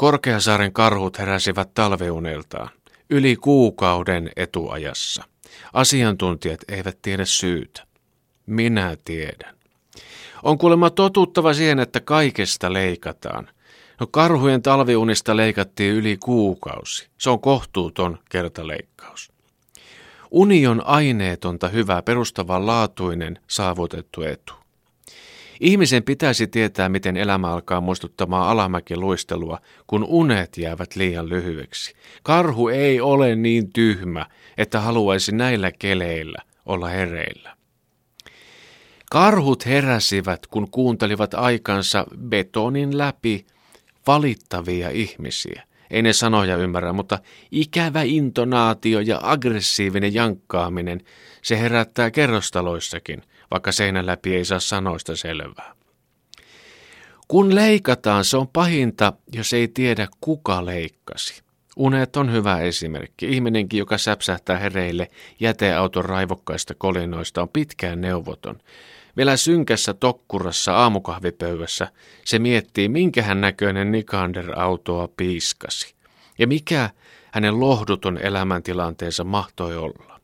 Korkeasaaren karhut heräsivät talveuneltaan yli kuukauden etuajassa. Asiantuntijat eivät tiedä syytä. Minä tiedän. On kuulemma totuttava siihen, että kaikesta leikataan. No karhujen talviunista leikattiin yli kuukausi. Se on kohtuuton kertaleikkaus. Uni on aineetonta, hyvää, perustavanlaatuinen, saavutettu etu. Ihmisen pitäisi tietää, miten elämä alkaa muistuttamaan alamäkiluistelua, kun unet jäävät liian lyhyeksi. Karhu ei ole niin tyhmä, että haluaisi näillä keleillä olla hereillä. Karhut heräsivät, kun kuuntelivat aikansa betonin läpi valittavia ihmisiä. Ei ne sanoja ymmärrä, mutta ikävä intonaatio ja aggressiivinen jankkaaminen, se herättää kerrostaloissakin, vaikka seinän läpi ei saa sanoista selvää. Kun leikataan, se on pahinta, jos ei tiedä kuka leikkasi. Unet on hyvä esimerkki. Ihminenkin, joka säpsähtää hereille jäteauton raivokkaista kolinoista, on pitkään neuvoton. Vielä synkässä tokkurassa aamukahvipöydässä se miettii, minkähän näköinen Nikander-autoa piiskasi. Ja mikä hänen lohduton elämäntilanteensa mahtoi olla.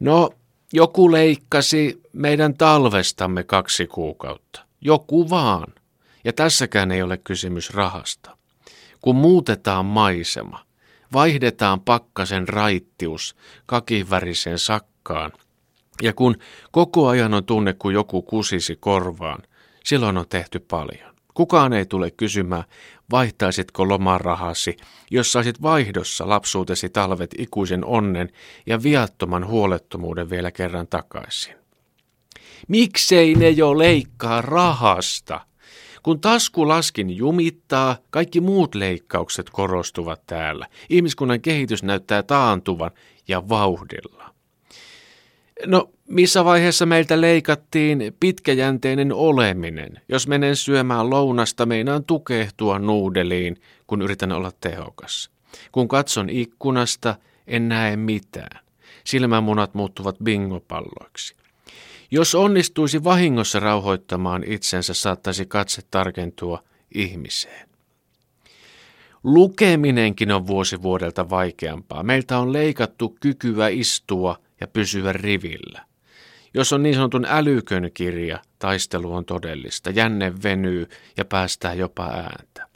No, joku leikkasi meidän talvestamme kaksi kuukautta. Joku vaan. Ja tässäkään ei ole kysymys rahasta. Kun muutetaan maisema, vaihdetaan pakkasen raittius kakiväriseen sakkaan – ja kun koko ajan on tunne, kun joku kusisi korvaan, silloin on tehty paljon. Kukaan ei tule kysymään, vaihtaisitko lomarahasi, jos saisit vaihdossa lapsuutesi talvet ikuisen onnen ja viattoman huolettomuuden vielä kerran takaisin. Miksei ne jo leikkaa rahasta? Kun taskulaskin jumittaa, kaikki muut leikkaukset korostuvat täällä. Ihmiskunnan kehitys näyttää taantuvan ja vauhdilla. No, missä vaiheessa meiltä leikattiin pitkäjänteinen oleminen? Jos menen syömään lounasta, meinaan tukehtua nuudeliin, kun yritän olla tehokas. Kun katson ikkunasta, en näe mitään. Silmämunat muuttuvat bingopalloiksi. Jos onnistuisi vahingossa rauhoittamaan itsensä, saattaisi katse tarkentua ihmiseen. Lukeminenkin on vuosi vuodelta vaikeampaa. Meiltä on leikattu kykyä istua ja pysyä rivillä. Jos on niin sanotun älykön kirja, taistelu on todellista, jänne venyy ja päästää jopa ääntä.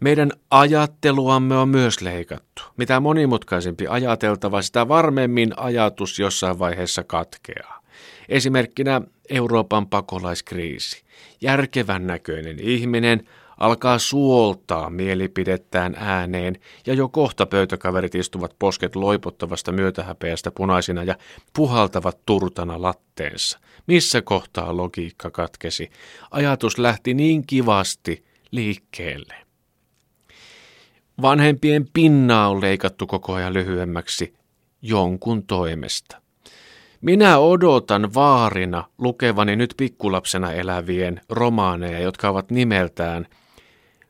Meidän ajatteluamme on myös leikattu. Mitä monimutkaisempi ajateltava, sitä varmemmin ajatus jossain vaiheessa katkeaa. Esimerkkinä Euroopan pakolaiskriisi. Järkevän näköinen ihminen alkaa suoltaa mielipidettään ääneen ja jo kohta pöytäkaverit istuvat posket loipottavasta myötähäpeästä punaisina ja puhaltavat turtana latteensa. Missä kohtaa logiikka katkesi? Ajatus lähti niin kivasti liikkeelle. Vanhempien pinnaa on leikattu koko ajan lyhyemmäksi jonkun toimesta. Minä odotan vaarina lukevani nyt pikkulapsena elävien romaaneja, jotka ovat nimeltään –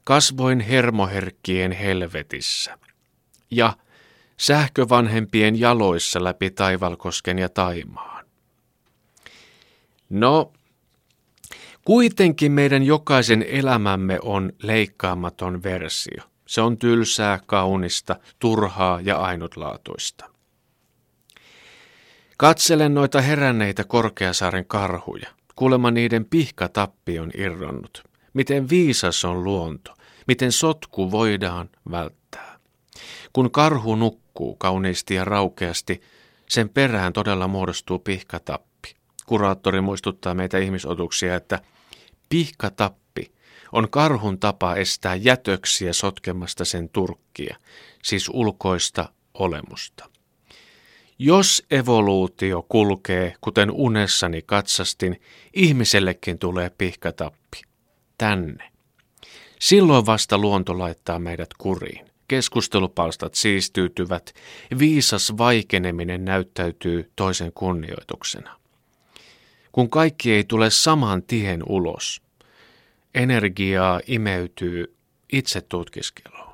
Kasvoin hermoherkkien helvetissä. Ja sähkövanhempien jaloissa läpi Taivalkosken ja Taimaan. No, kuitenkin meidän jokaisen elämämme on leikkaamaton versio. Se on tylsää, kaunista, turhaa ja ainutlaatuista. Katselen noita heränneitä Korkeasaaren karhuja. Kuulemma niiden pihkatappi on irronnut. Miten viisas on luonto, miten sotku voidaan välttää. Kun karhu nukkuu kauniisti ja raukeasti, sen perään todella muodostuu pihkatappi. Kuraattori muistuttaa meitä ihmisotuksia, että pihkatappi on karhun tapa estää jätöksiä sotkemasta sen turkkia, siis ulkoista olemusta. Jos evoluutio kulkee, kuten unessani katsastin, ihmisellekin tulee pihkatappi. Tänne. Silloin vasta luonto laittaa meidät kuriin. Keskustelupalstat siistyytyvät, viisas vaikeneminen näyttäytyy toisen kunnioituksena. Kun kaikki ei tule saman tien ulos, energiaa imeytyy itse tutkiskelua.